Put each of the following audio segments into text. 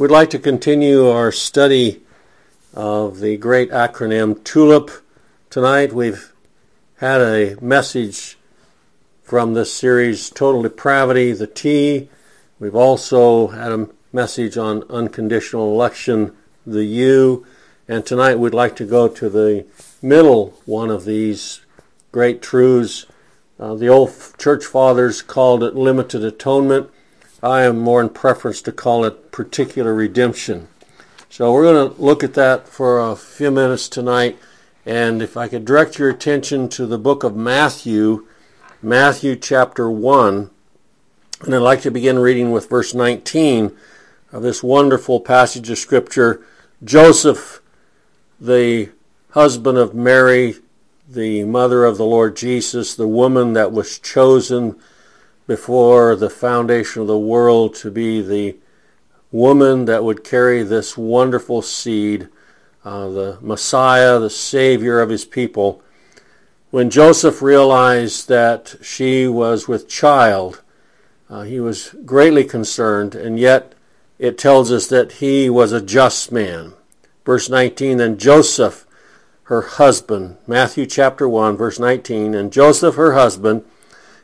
We'd like to continue our study of the great acronym TULIP. Tonight we've had a message from this series, Total Depravity, the T. We've also had a message on unconditional election, the U. And tonight we'd like to go to the middle one of these great truths. Uh, the old church fathers called it limited atonement. I am more in preference to call it particular redemption. So we're going to look at that for a few minutes tonight. And if I could direct your attention to the book of Matthew, Matthew chapter 1, and I'd like to begin reading with verse 19 of this wonderful passage of Scripture. Joseph, the husband of Mary, the mother of the Lord Jesus, the woman that was chosen before the foundation of the world to be the woman that would carry this wonderful seed, uh, the Messiah, the Savior of his people. When Joseph realized that she was with child, uh, he was greatly concerned, and yet it tells us that he was a just man. Verse 19, then Joseph, her husband, Matthew chapter 1, verse 19, and Joseph, her husband,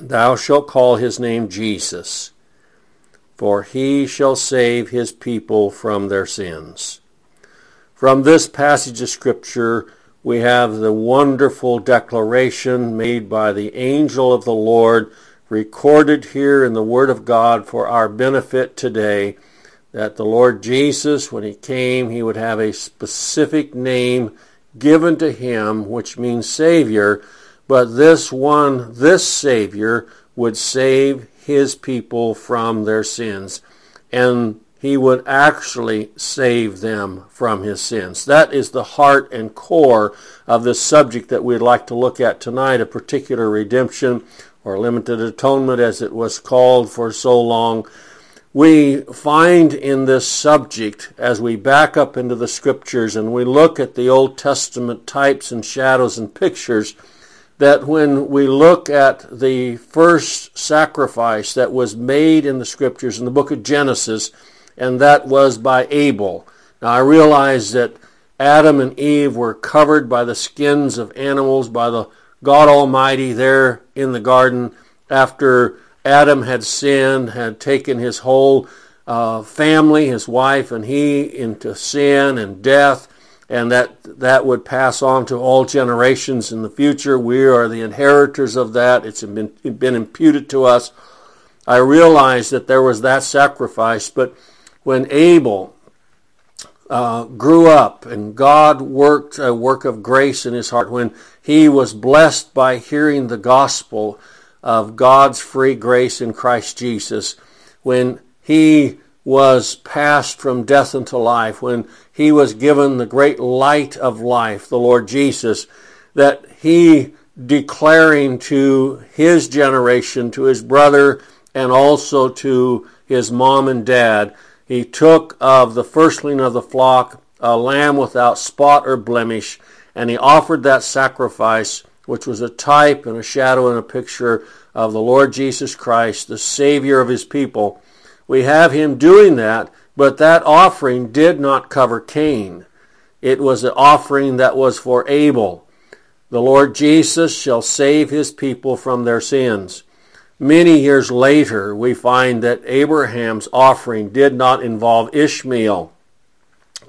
thou shalt call his name Jesus, for he shall save his people from their sins. From this passage of Scripture, we have the wonderful declaration made by the angel of the Lord, recorded here in the Word of God for our benefit today, that the Lord Jesus, when he came, he would have a specific name given to him, which means Savior, but this one, this Savior, would save his people from their sins. And he would actually save them from his sins. That is the heart and core of this subject that we'd like to look at tonight, a particular redemption or limited atonement as it was called for so long. We find in this subject, as we back up into the scriptures and we look at the Old Testament types and shadows and pictures, that when we look at the first sacrifice that was made in the scriptures in the book of Genesis, and that was by Abel. Now I realize that Adam and Eve were covered by the skins of animals by the God Almighty there in the garden after Adam had sinned, had taken his whole uh, family, his wife and he, into sin and death and that that would pass on to all generations in the future. We are the inheritors of that. It's been, been imputed to us. I realized that there was that sacrifice, but when Abel uh, grew up and God worked a work of grace in his heart, when he was blessed by hearing the gospel of God's free grace in Christ Jesus, when he was passed from death into life, when he was given the great light of life, the Lord Jesus, that he declaring to his generation, to his brother, and also to his mom and dad, he took of the firstling of the flock a lamb without spot or blemish, and he offered that sacrifice, which was a type and a shadow and a picture of the Lord Jesus Christ, the Savior of his people we have him doing that, but that offering did not cover Cain. It was an offering that was for Abel. The Lord Jesus shall save his people from their sins. Many years later, we find that Abraham's offering did not involve Ishmael.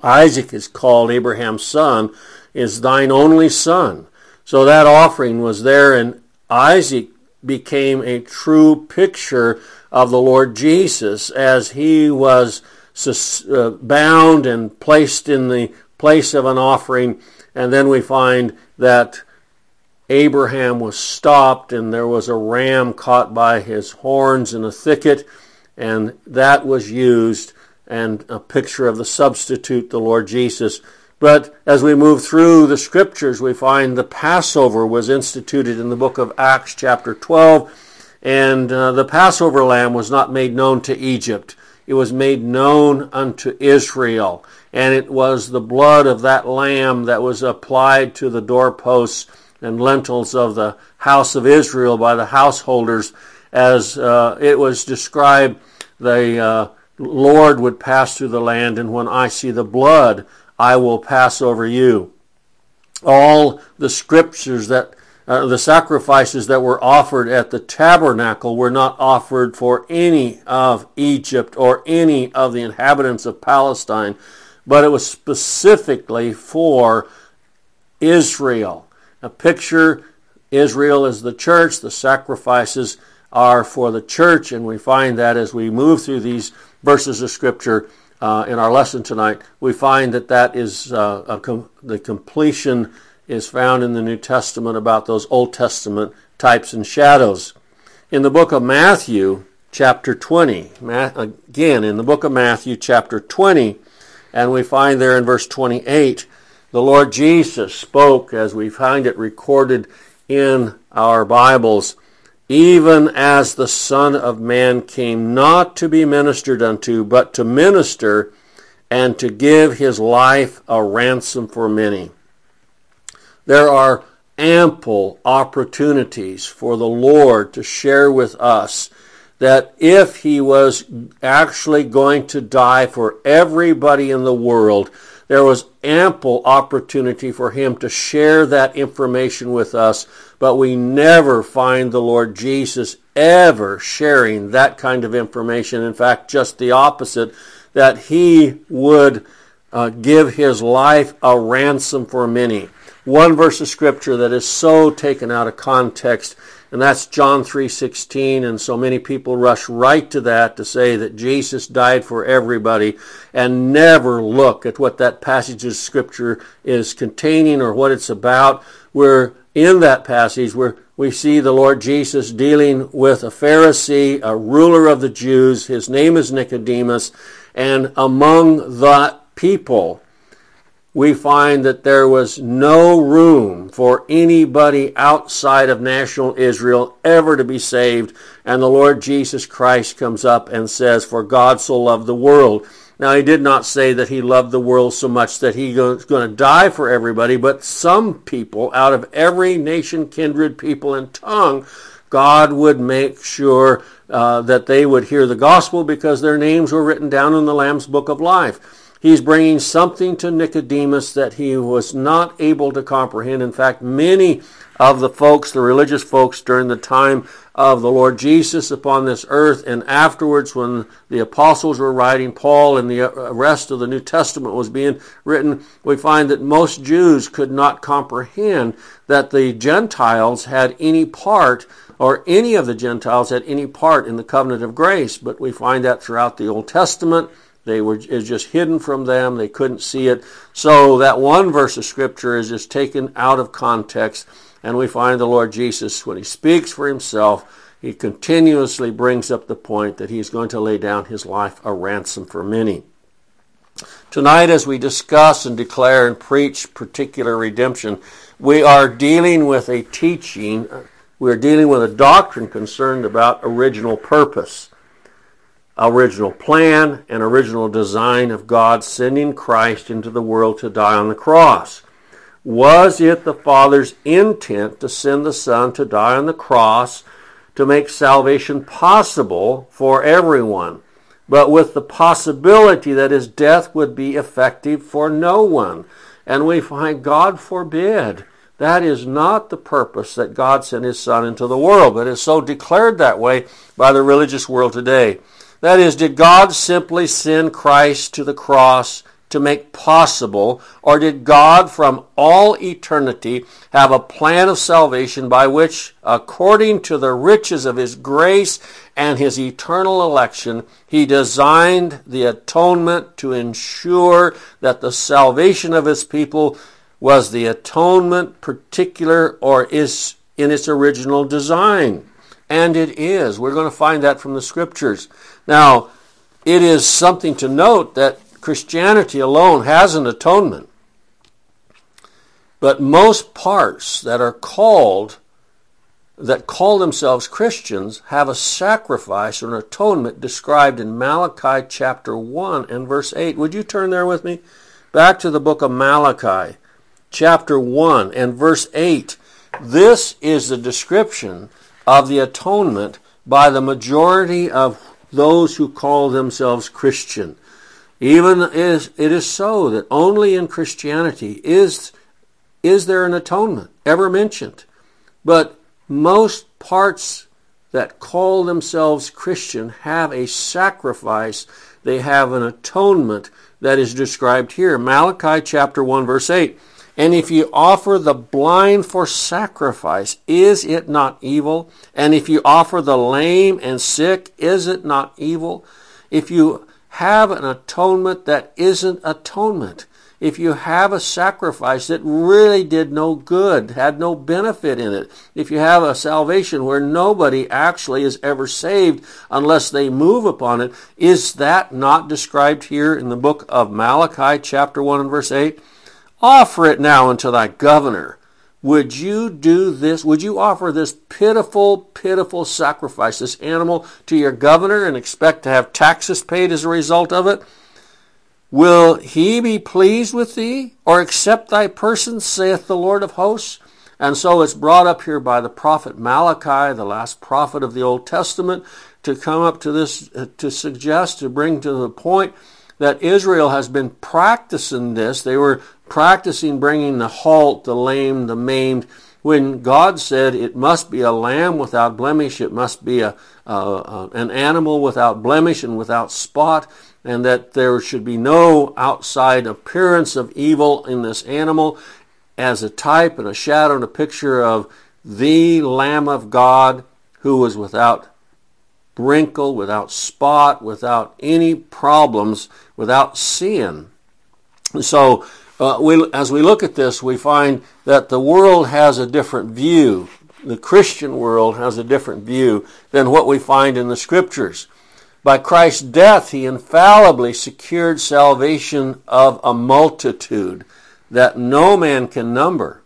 Isaac is called Abraham's son, is thine only son. So that offering was there, and Isaac became a true picture of the Lord Jesus as he was uh, bound and placed in the place of an offering. And then we find that Abraham was stopped and there was a ram caught by his horns in a thicket, and that was used and a picture of the substitute, the Lord Jesus. But as we move through the scriptures, we find the Passover was instituted in the book of Acts, chapter 12, and uh, the Passover lamb was not made known to Egypt. It was made known unto Israel, and it was the blood of that lamb that was applied to the doorposts and lintels of the house of Israel by the householders, as uh, it was described the uh, Lord would pass through the land, and when I see the blood, I will pass over you. All the scriptures that uh, the sacrifices that were offered at the tabernacle were not offered for any of Egypt or any of the inhabitants of Palestine, but it was specifically for Israel. A picture Israel is the church, the sacrifices are for the church, and we find that as we move through these verses of Scripture uh, in our lesson tonight, we find that that is uh, com- the completion is found in the New Testament about those Old Testament types and shadows. In the book of Matthew, chapter 20, again, in the book of Matthew, chapter 20, and we find there in verse 28, the Lord Jesus spoke, as we find it recorded in our Bibles, even as the Son of Man came not to be ministered unto, but to minister and to give his life a ransom for many. There are ample opportunities for the Lord to share with us that if he was actually going to die for everybody in the world, there was ample opportunity for him to share that information with us, but we never find the Lord Jesus ever sharing that kind of information. In fact, just the opposite, that he would uh, give his life a ransom for many. One verse of scripture that is so taken out of context and that's John 3:16 and so many people rush right to that to say that Jesus died for everybody and never look at what that passage of scripture is containing or what it's about where in that passage where we see the Lord Jesus dealing with a Pharisee, a ruler of the Jews. His name is Nicodemus. And among that people, we find that there was no room for anybody outside of national Israel ever to be saved. And the Lord Jesus Christ comes up and says, For God so loved the world. Now, he did not say that he loved the world so much that he was going to die for everybody, but some people out of every nation, kindred, people, and tongue, God would make sure uh, that they would hear the gospel because their names were written down in the Lamb's book of life. He's bringing something to Nicodemus that he was not able to comprehend. In fact, many of the folks, the religious folks during the time of the Lord Jesus upon this earth, and afterwards when the apostles were writing, Paul and the rest of the New Testament was being written, we find that most Jews could not comprehend that the Gentiles had any part or any of the Gentiles had any part in the covenant of grace. But we find that throughout the Old Testament they were it was just hidden from them. They couldn't see it. So that one verse of scripture is just taken out of context, and we find the Lord Jesus when he speaks for himself, he continuously brings up the point that he's going to lay down his life a ransom for many. Tonight, as we discuss and declare and preach particular redemption, we are dealing with a teaching, uh, we're dealing with a doctrine concerned about original purpose original plan and original design of God sending Christ into the world to die on the cross. Was it the Father's intent to send the Son to die on the cross to make salvation possible for everyone, but with the possibility that his death would be effective for no one? And we find God forbid. That is not the purpose that God sent his Son into the world, but is so declared that way by the religious world today. That is, did God simply send Christ to the cross to make possible, or did God from all eternity have a plan of salvation by which, according to the riches of His grace and His eternal election, He designed the atonement to ensure that the salvation of His people was the atonement particular or is in its original design? And it is. We're going to find that from the scriptures. Now, it is something to note that Christianity alone has an atonement. But most parts that are called, that call themselves Christians, have a sacrifice or an atonement described in Malachi chapter 1 and verse 8. Would you turn there with me? Back to the book of Malachi, chapter 1 and verse 8. This is the description of the atonement by the majority of those who call themselves Christian. Even is it is so that only in Christianity is is there an atonement ever mentioned. But most parts that call themselves Christian have a sacrifice, they have an atonement that is described here. Malachi chapter 1 verse 8. And if you offer the blind for sacrifice, is it not evil? And if you offer the lame and sick, is it not evil? If you have an atonement that isn't atonement, if you have a sacrifice that really did no good, had no benefit in it, if you have a salvation where nobody actually is ever saved unless they move upon it, is that not described here in the book of Malachi, chapter 1 and verse 8? Offer it now unto thy governor. Would you do this? Would you offer this pitiful, pitiful sacrifice, this animal, to your governor and expect to have taxes paid as a result of it? Will he be pleased with thee, or accept thy person, saith the Lord of hosts? And so it's brought up here by the prophet Malachi, the last prophet of the Old Testament, to come up to this, to suggest, to bring to the point that Israel has been practicing this. They were practicing bringing the halt, the lame, the maimed. When God said it must be a lamb without blemish, it must be a, an animal without blemish and without spot, and that there should be no outside appearance of evil in this animal as a type and a shadow and a picture of the Lamb of God who was without wrinkle, without spot, without any problems, without sin. So, uh, we, as we look at this, we find that the world has a different view. The Christian world has a different view than what we find in the Scriptures. By Christ's death, he infallibly secured salvation of a multitude that no man can number,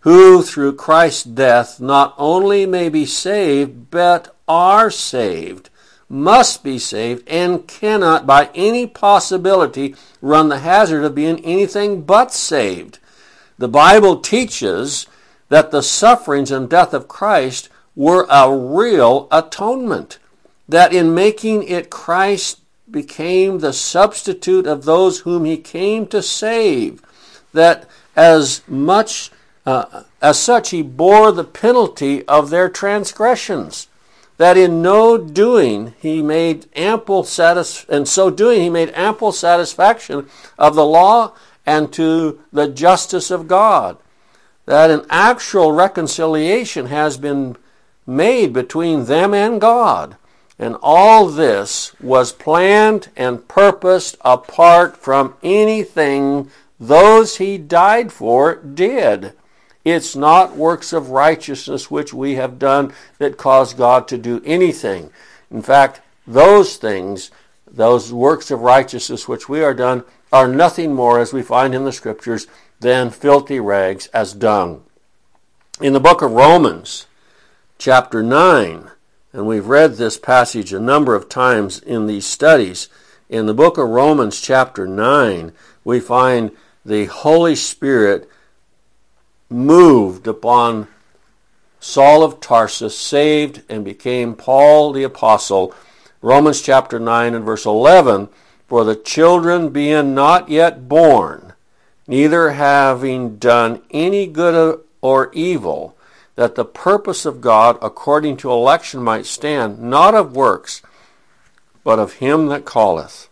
who through Christ's death not only may be saved, but are saved, must be saved, and cannot by any possibility run the hazard of being anything but saved. The Bible teaches that the sufferings and death of Christ were a real atonement, that in making it Christ became the substitute of those whom he came to save, that as much uh, as such he bore the penalty of their transgressions that in no doing he made ample satis- and so doing he made ample satisfaction of the law and to the justice of God. That an actual reconciliation has been made between them and God. And all this was planned and purposed apart from anything those he died for did. It's not works of righteousness which we have done that cause God to do anything. In fact, those things, those works of righteousness which we are done, are nothing more, as we find in the Scriptures, than filthy rags as dung. In the book of Romans, chapter 9, and we've read this passage a number of times in these studies, in the book of Romans, chapter 9, we find the Holy Spirit moved upon Saul of Tarsus, saved and became Paul the Apostle. Romans chapter 9 and verse 11 For the children being not yet born, neither having done any good or evil, that the purpose of God according to election might stand, not of works, but of him that calleth.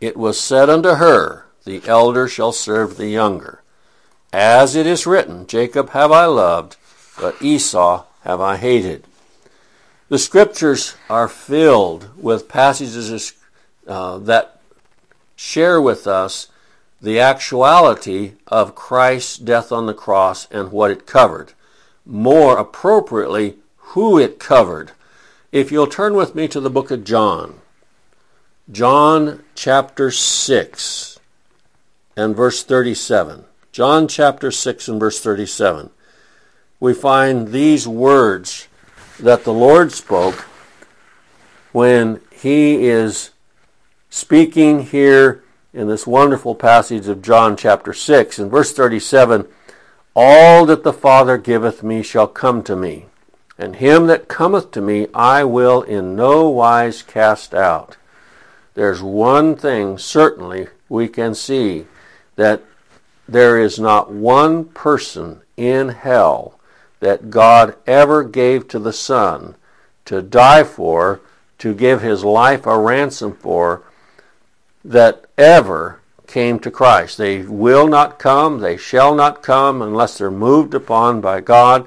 It was said unto her, The elder shall serve the younger. As it is written, Jacob have I loved, but Esau have I hated. The scriptures are filled with passages uh, that share with us the actuality of Christ's death on the cross and what it covered. More appropriately, who it covered. If you'll turn with me to the book of John, John chapter 6 and verse 37. John chapter 6 and verse 37. We find these words that the Lord spoke when he is speaking here in this wonderful passage of John chapter 6. In verse 37, All that the Father giveth me shall come to me, and him that cometh to me I will in no wise cast out. There's one thing certainly we can see that there is not one person in hell that God ever gave to the Son to die for, to give his life a ransom for, that ever came to Christ. They will not come, they shall not come unless they're moved upon by God.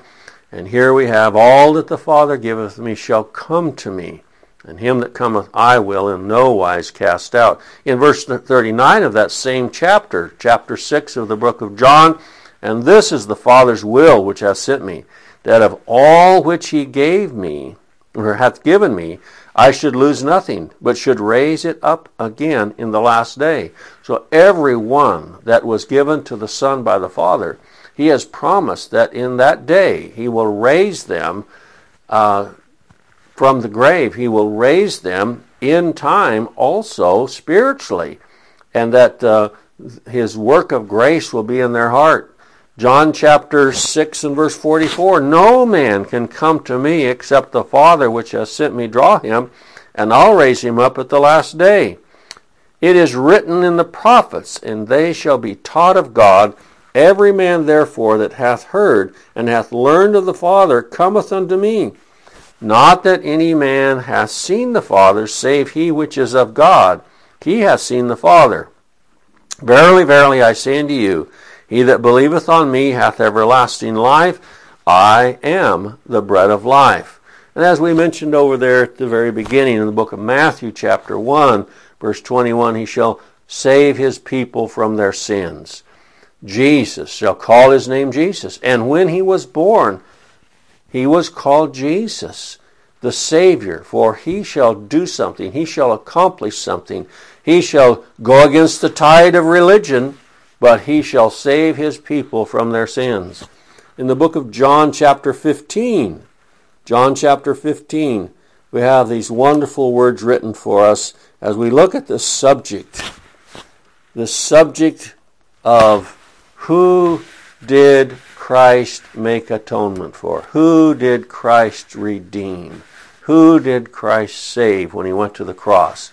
And here we have all that the Father giveth me shall come to me, and him that cometh I will in no wise cast out. In verse 39 of that same chapter, chapter 6 of the book of John, and this is the Father's will which hath sent me, that of all which he gave me, or hath given me, I should lose nothing, but should raise it up again in the last day. So every one that was given to the Son by the Father, he has promised that in that day he will raise them uh, from the grave. He will raise them in time also spiritually, and that uh, his work of grace will be in their heart. John chapter 6 and verse 44 No man can come to me except the Father which has sent me draw him, and I'll raise him up at the last day. It is written in the prophets, and they shall be taught of God. Every man therefore that hath heard and hath learned of the Father cometh unto me. Not that any man hath seen the Father, save he which is of God. He hath seen the Father. Verily, verily, I say unto you, he that believeth on me hath everlasting life. I am the bread of life. And as we mentioned over there at the very beginning in the book of Matthew, chapter 1, verse 21, he shall save his people from their sins. Jesus shall call his name Jesus. And when he was born, he was called Jesus, the Savior, for he shall do something, he shall accomplish something, he shall go against the tide of religion but he shall save his people from their sins. In the book of John, chapter 15, John chapter 15, we have these wonderful words written for us as we look at the subject, the subject of who did Christ make atonement for? Who did Christ redeem? Who did Christ save when he went to the cross?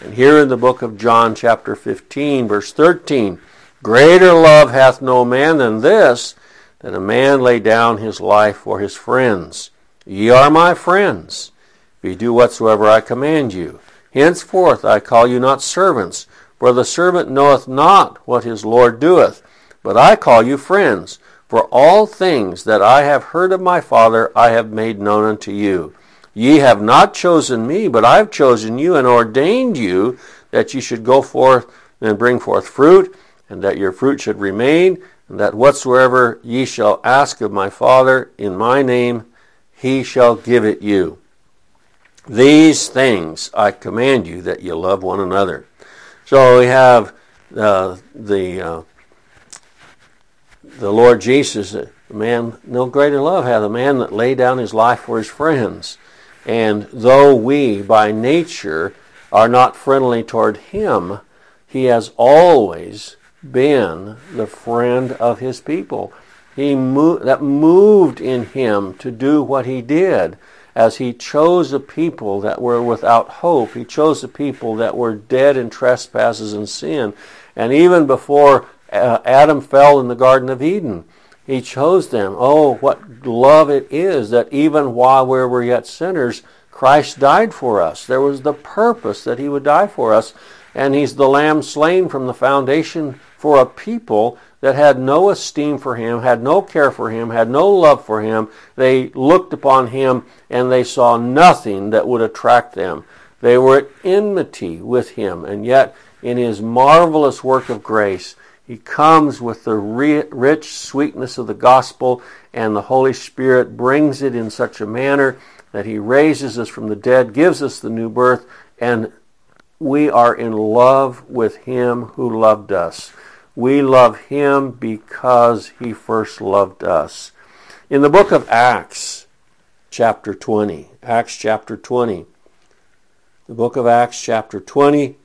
And here in the book of John, chapter 15, verse 13, Greater love hath no man than this, that a man lay down his life for his friends. Ye are my friends, if ye do whatsoever I command you. Henceforth I call you not servants, for the servant knoweth not what his Lord doeth, but I call you friends. For all things that I have heard of my Father I have made known unto you. Ye have not chosen me, but I have chosen you and ordained you that ye should go forth and bring forth fruit and that your fruit should remain, and that whatsoever ye shall ask of my Father in my name, he shall give it you. These things I command you that ye love one another. So we have uh, the uh, the Lord Jesus, a man no greater love hath a man that lay down his life for his friends. And though we by nature are not friendly toward him, he has always been the friend of his people. He moved, that moved in him to do what he did as he chose a people that were without hope. He chose a people that were dead in trespasses and sin. And even before Adam fell in the Garden of Eden, he chose them. Oh, what love it is that even while we were yet sinners, Christ died for us. There was the purpose that he would die for us. And he's the lamb slain from the foundation for a people that had no esteem for him, had no care for him, had no love for him. They looked upon him and they saw nothing that would attract them. They were at enmity with him, and yet in his marvelous work of grace, he comes with the rich sweetness of the gospel, and the Holy Spirit brings it in such a manner that he raises us from the dead, gives us the new birth, and we are in love with him who loved us. We love him because he first loved us. In the book of Acts, chapter 20, Acts chapter 20, the book of Acts chapter 20,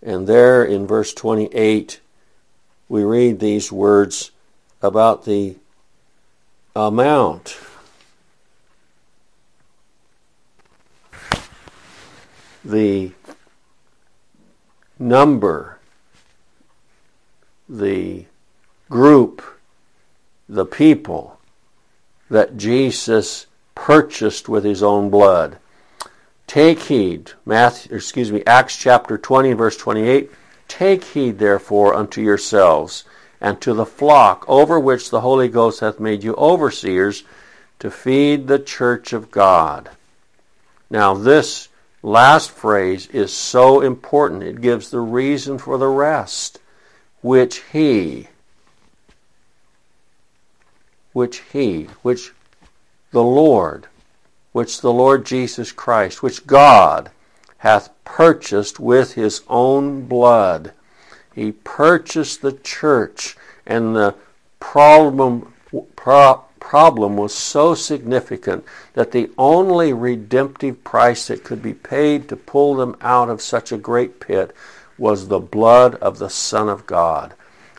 and there in verse 28, we read these words about the amount the number, the group, the people that Jesus purchased with his own blood. Take heed, Matthew, excuse me, Acts chapter 20, verse 28. Take heed, therefore, unto yourselves and to the flock over which the Holy Ghost hath made you overseers to feed the church of God. Now, this last phrase is so important. It gives the reason for the rest, which he, which he, which the Lord, which the Lord Jesus Christ, which God hath purchased with his own blood. He purchased the church, and the problem, pro- problem was so significant that the only redemptive price that could be paid to pull them out of such a great pit was the blood of the Son of God.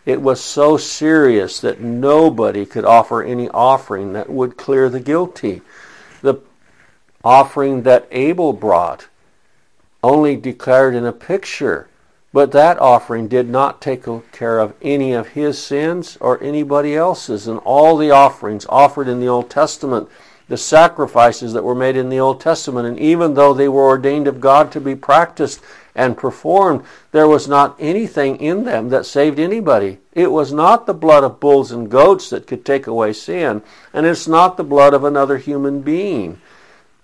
It was so serious that nobody could offer any offering that would clear the guilty. The offering that Abel brought only declared in a picture but that offering did not take care of any of his sins or anybody else's. And all the offerings offered in the Old Testament, the sacrifices that were made in the Old Testament, and even though they were ordained of God to be practiced and performed, there was not anything in them that saved anybody. It was not the blood of bulls and goats that could take away sin, and it's not the blood of another human being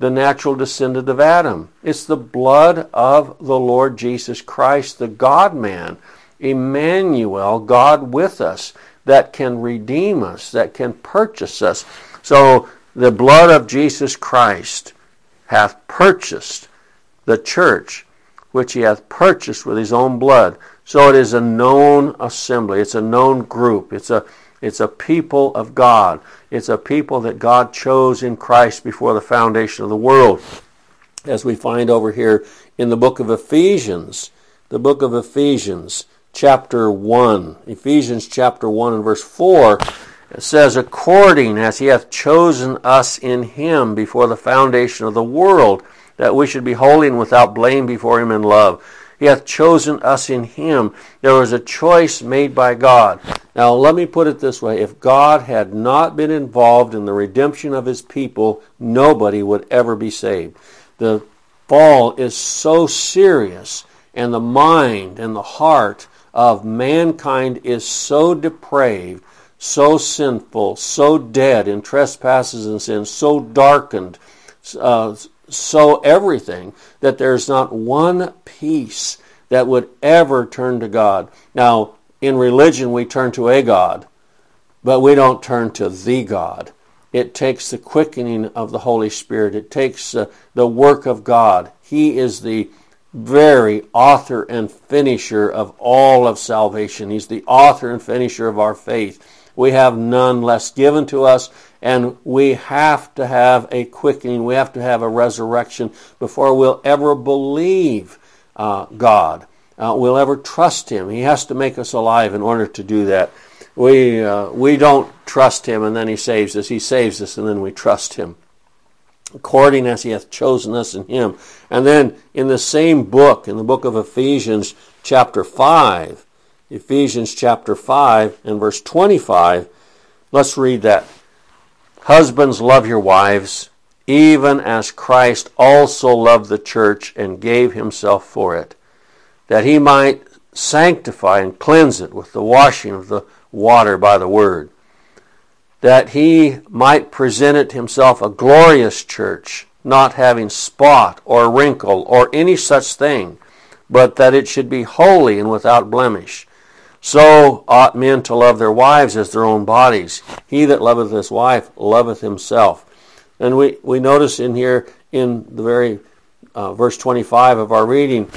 the natural descendant of Adam. It's the blood of the Lord Jesus Christ, the God man, Emmanuel, God with us, that can redeem us, that can purchase us. So the blood of Jesus Christ hath purchased the church, which he hath purchased with his own blood. So it is a known assembly, it's a known group, it's a it's a people of God. It's a people that God chose in Christ before the foundation of the world. As we find over here in the book of Ephesians, the book of Ephesians, chapter 1. Ephesians chapter 1 and verse 4 it says, According as he hath chosen us in him before the foundation of the world, that we should be holy and without blame before him in love he hath chosen us in Him. There was a choice made by God. Now, let me put it this way if God had not been involved in the redemption of His people, nobody would ever be saved. The fall is so serious, and the mind and the heart of mankind is so depraved, so sinful, so dead in trespasses and sins, so darkened, uh, so everything that there's not one piece that would ever turn to God. Now, in religion, we turn to a God, but we don't turn to the God. It takes the quickening of the Holy Spirit, it takes uh, the work of God. He is the very author and finisher of all of salvation. He's the author and finisher of our faith. We have none less given to us and we have to have a quickening, we have to have a resurrection before we'll ever believe uh, God. Uh, we'll ever trust Him. He has to make us alive in order to do that. We, uh, we don't trust Him and then He saves us. He saves us and then we trust Him. According as He hath chosen us in Him. And then in the same book, in the book of Ephesians, chapter 5, Ephesians chapter 5 and verse 25, let's read that. Husbands, love your wives, even as Christ also loved the church and gave himself for it, that he might sanctify and cleanse it with the washing of the water by the word, that he might present it himself a glorious church, not having spot or wrinkle or any such thing, but that it should be holy and without blemish. So ought men to love their wives as their own bodies. He that loveth his wife loveth himself. And we, we notice in here in the very uh, verse 25 of our reading,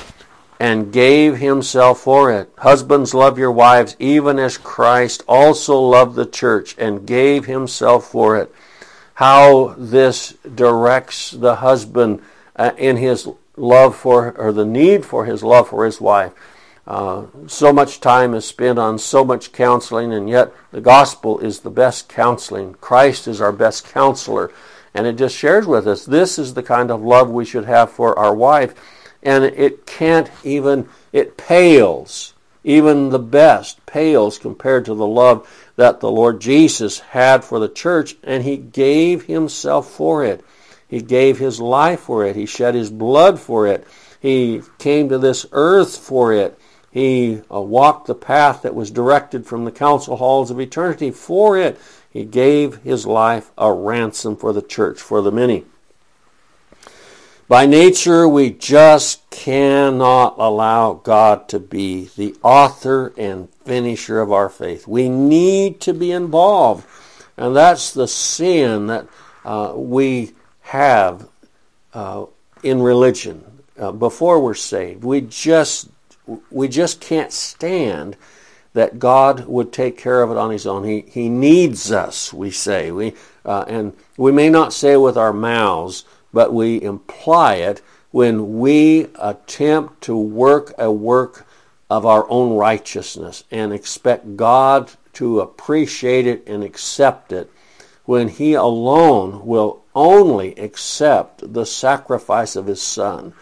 and gave himself for it. Husbands, love your wives, even as Christ also loved the church and gave himself for it. How this directs the husband uh, in his love for, or the need for his love for his wife. Uh, so much time is spent on so much counseling, and yet the gospel is the best counseling. Christ is our best counselor. And it just shares with us this is the kind of love we should have for our wife. And it can't even, it pales. Even the best pales compared to the love that the Lord Jesus had for the church, and He gave Himself for it. He gave His life for it. He shed His blood for it. He came to this earth for it. He uh, walked the path that was directed from the council halls of eternity for it. He gave his life a ransom for the church, for the many. By nature, we just cannot allow God to be the author and finisher of our faith. We need to be involved. And that's the sin that uh, we have uh, in religion uh, before we're saved. We just we just can't stand that God would take care of it on His own. He, he needs us, we say. We, uh, and we may not say it with our mouths, but we imply it when we attempt to work a work of our own righteousness and expect God to appreciate it and accept it when He alone will only accept the sacrifice of His Son.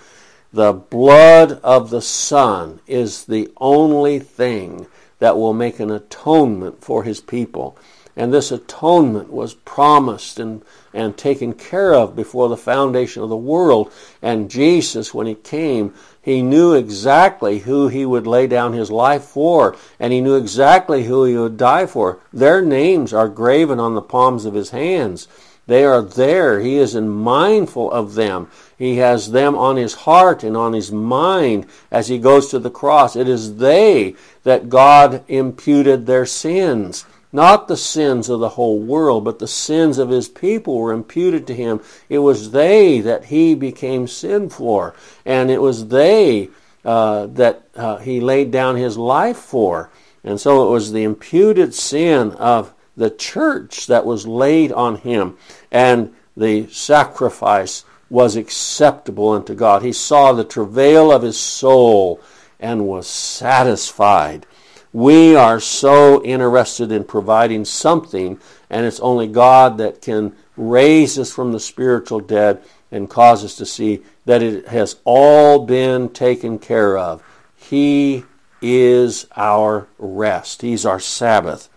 The blood of the Son is the only thing that will make an atonement for his people. And this atonement was promised and, and taken care of before the foundation of the world. And Jesus, when he came, he knew exactly who he would lay down his life for, and he knew exactly who he would die for. Their names are graven on the palms of his hands. They are there. He is mindful of them. He has them on his heart and on his mind as he goes to the cross. It is they that God imputed their sins. Not the sins of the whole world, but the sins of his people were imputed to him. It was they that he became sin for, and it was they uh, that uh, he laid down his life for. And so it was the imputed sin of the church that was laid on him, and the sacrifice was acceptable unto God. He saw the travail of his soul and was satisfied. We are so interested in providing something, and it's only God that can raise us from the spiritual dead and cause us to see that it has all been taken care of. He is our rest, He's our Sabbath.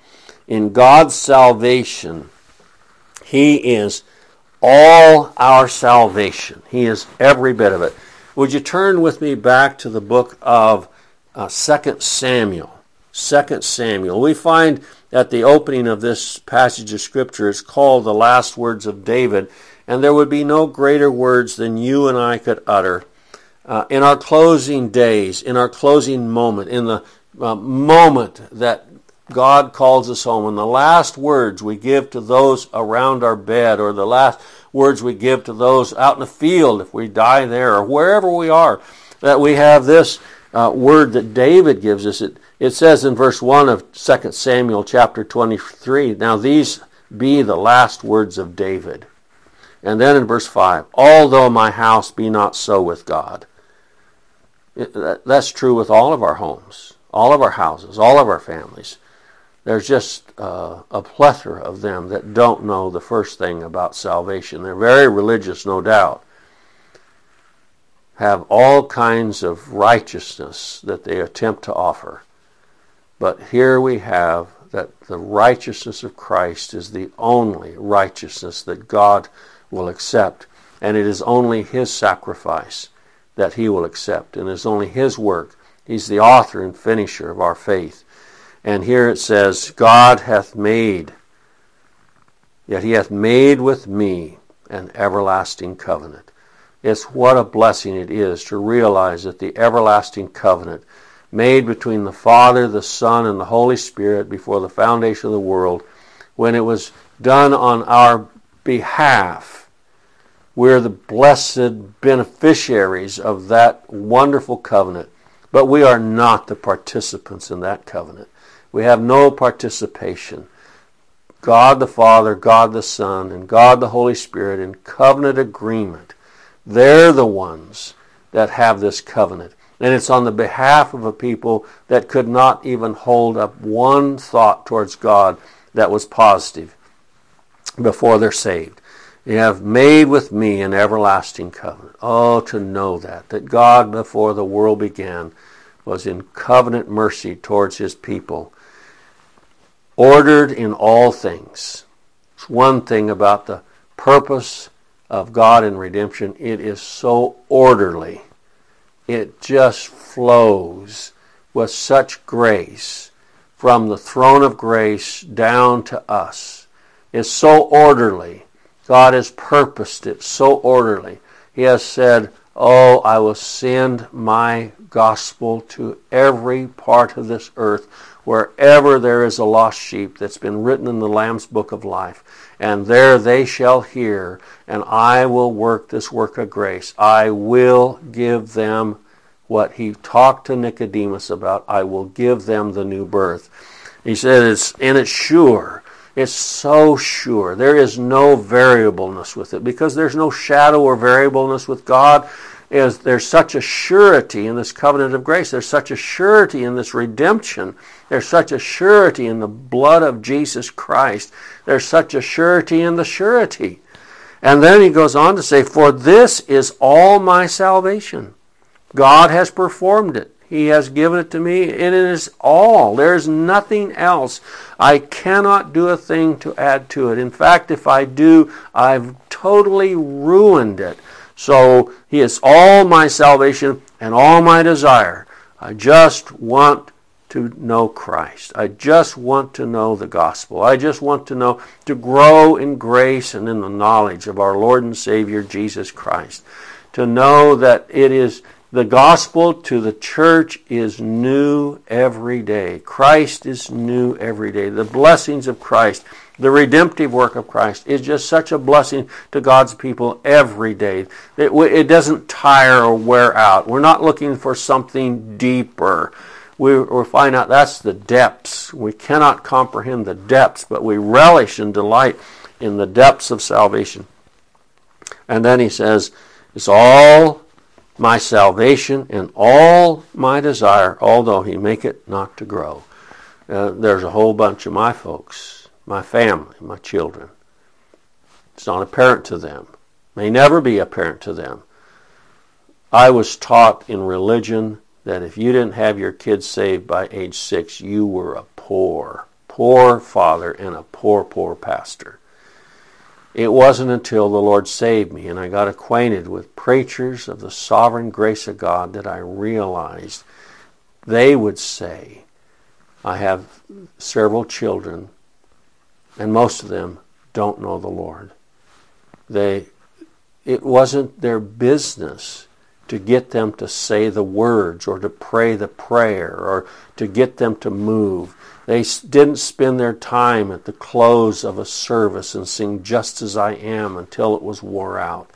In God's salvation, He is all our salvation. He is every bit of it. Would you turn with me back to the book of uh, 2 Samuel? 2 Samuel. We find at the opening of this passage of Scripture, it's called the last words of David, and there would be no greater words than you and I could utter. Uh, in our closing days, in our closing moment, in the uh, moment that God calls us home. And the last words we give to those around our bed, or the last words we give to those out in the field if we die there, or wherever we are, that we have this uh, word that David gives us. It, it says in verse 1 of 2 Samuel chapter 23, Now these be the last words of David. And then in verse 5, Although my house be not so with God. It, that, that's true with all of our homes, all of our houses, all of our families. There's just uh, a plethora of them that don't know the first thing about salvation. They're very religious, no doubt. Have all kinds of righteousness that they attempt to offer. But here we have that the righteousness of Christ is the only righteousness that God will accept. And it is only His sacrifice that He will accept. And it is only His work. He's the author and finisher of our faith. And here it says, God hath made, yet he hath made with me an everlasting covenant. It's what a blessing it is to realize that the everlasting covenant made between the Father, the Son, and the Holy Spirit before the foundation of the world, when it was done on our behalf, we're the blessed beneficiaries of that wonderful covenant. But we are not the participants in that covenant. We have no participation. God the Father, God the Son, and God the Holy Spirit in covenant agreement. They're the ones that have this covenant. And it's on the behalf of a people that could not even hold up one thought towards God that was positive before they're saved. You have made with me an everlasting covenant. Oh, to know that, that God before the world began was in covenant mercy towards his people, ordered in all things. It's one thing about the purpose of God in redemption, it is so orderly. It just flows with such grace from the throne of grace down to us. It's so orderly. God has purposed it so orderly. He has said, Oh, I will send my gospel to every part of this earth, wherever there is a lost sheep that's been written in the Lamb's book of life. And there they shall hear, and I will work this work of grace. I will give them what he talked to Nicodemus about. I will give them the new birth. He said, it's, and it's sure. It's so sure. There is no variableness with it because there's no shadow or variableness with God. Is there's such a surety in this covenant of grace. There's such a surety in this redemption. There's such a surety in the blood of Jesus Christ. There's such a surety in the surety. And then he goes on to say, For this is all my salvation. God has performed it. He has given it to me. and It is all. There is nothing else. I cannot do a thing to add to it. In fact, if I do, I've totally ruined it. So He is all my salvation and all my desire. I just want to know Christ. I just want to know the gospel. I just want to know, to grow in grace and in the knowledge of our Lord and Savior Jesus Christ. To know that it is the gospel to the church is new every day. Christ is new every day. The blessings of Christ, the redemptive work of Christ is just such a blessing to God's people every day. It, it doesn't tire or wear out. We're not looking for something deeper. We, we find out that's the depths. We cannot comprehend the depths, but we relish and delight in the depths of salvation. And then he says, it's all my salvation and all my desire, although he make it not to grow. Uh, there's a whole bunch of my folks, my family, my children. It's not apparent to them. May never be apparent to them. I was taught in religion that if you didn't have your kids saved by age six, you were a poor, poor father and a poor, poor pastor. It wasn't until the Lord saved me and I got acquainted with preachers of the sovereign grace of God that I realized they would say, I have several children, and most of them don't know the Lord. They, it wasn't their business to get them to say the words or to pray the prayer or to get them to move. They didn't spend their time at the close of a service and sing Just as I Am until it was wore out.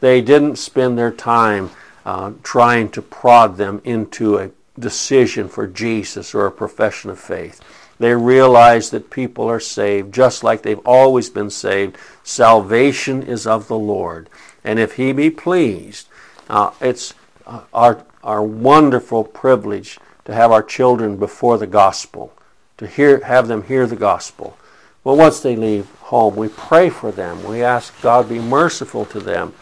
They didn't spend their time uh, trying to prod them into a decision for Jesus or a profession of faith. They realize that people are saved just like they've always been saved. Salvation is of the Lord. And if He be pleased, uh, it's uh, our, our wonderful privilege to have our children before the gospel to hear, have them hear the gospel. Well, once they leave home, we pray for them. We ask God be merciful to them.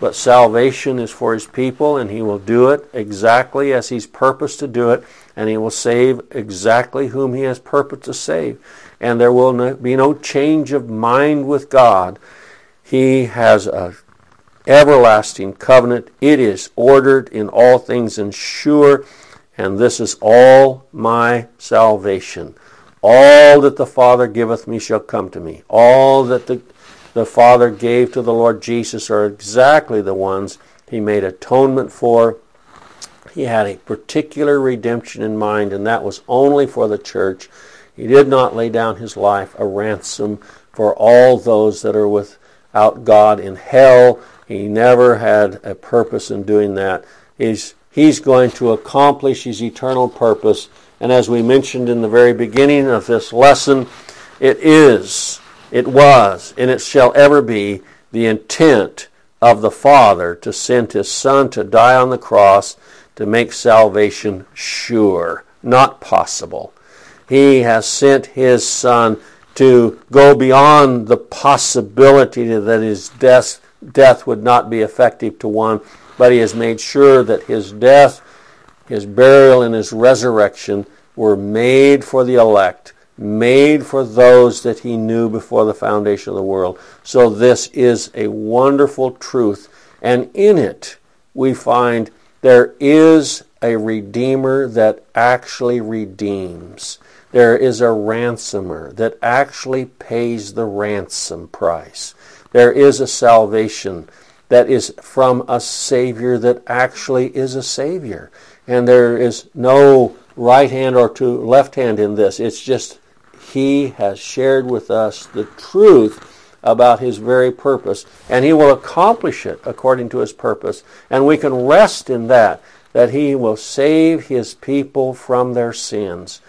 But salvation is for His people, and He will do it exactly as He's purposed to do it, and He will save exactly whom He has purposed to save. And there will be no change of mind with God. He has a everlasting covenant. It is ordered in all things and sure and this is all my salvation. All that the Father giveth me shall come to me. All that the, the Father gave to the Lord Jesus are exactly the ones he made atonement for. He had a particular redemption in mind, and that was only for the church. He did not lay down his life a ransom for all those that are without God in hell. He never had a purpose in doing that. He's He's going to accomplish his eternal purpose. And as we mentioned in the very beginning of this lesson, it is, it was, and it shall ever be the intent of the Father to send his Son to die on the cross to make salvation sure, not possible. He has sent his Son to go beyond the possibility that his death, death would not be effective to one, but he has made sure that his death, his burial, and his resurrection were made for the elect, made for those that he knew before the foundation of the world. So this is a wonderful truth, and in it we find there is a Redeemer that actually redeems. There is a ransomer that actually pays the ransom price. There is a salvation that is from a Savior that actually is a Savior. And there is no right hand or to left hand in this. It's just He has shared with us the truth about His very purpose, and He will accomplish it according to His purpose. And we can rest in that, that He will save His people from their sins.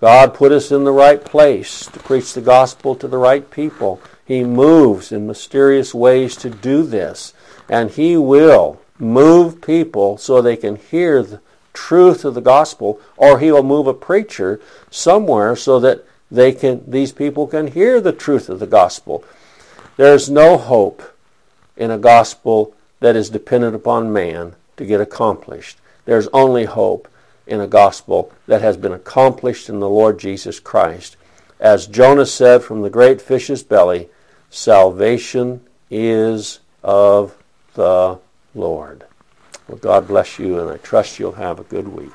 God put us in the right place to preach the gospel to the right people. He moves in mysterious ways to do this. And He will move people so they can hear the truth of the gospel, or He will move a preacher somewhere so that they can, these people can hear the truth of the gospel. There's no hope in a gospel that is dependent upon man to get accomplished. There's only hope in a gospel that has been accomplished in the Lord Jesus Christ. As Jonah said from the great fish's belly, salvation is of the Lord. Well, God bless you, and I trust you'll have a good week.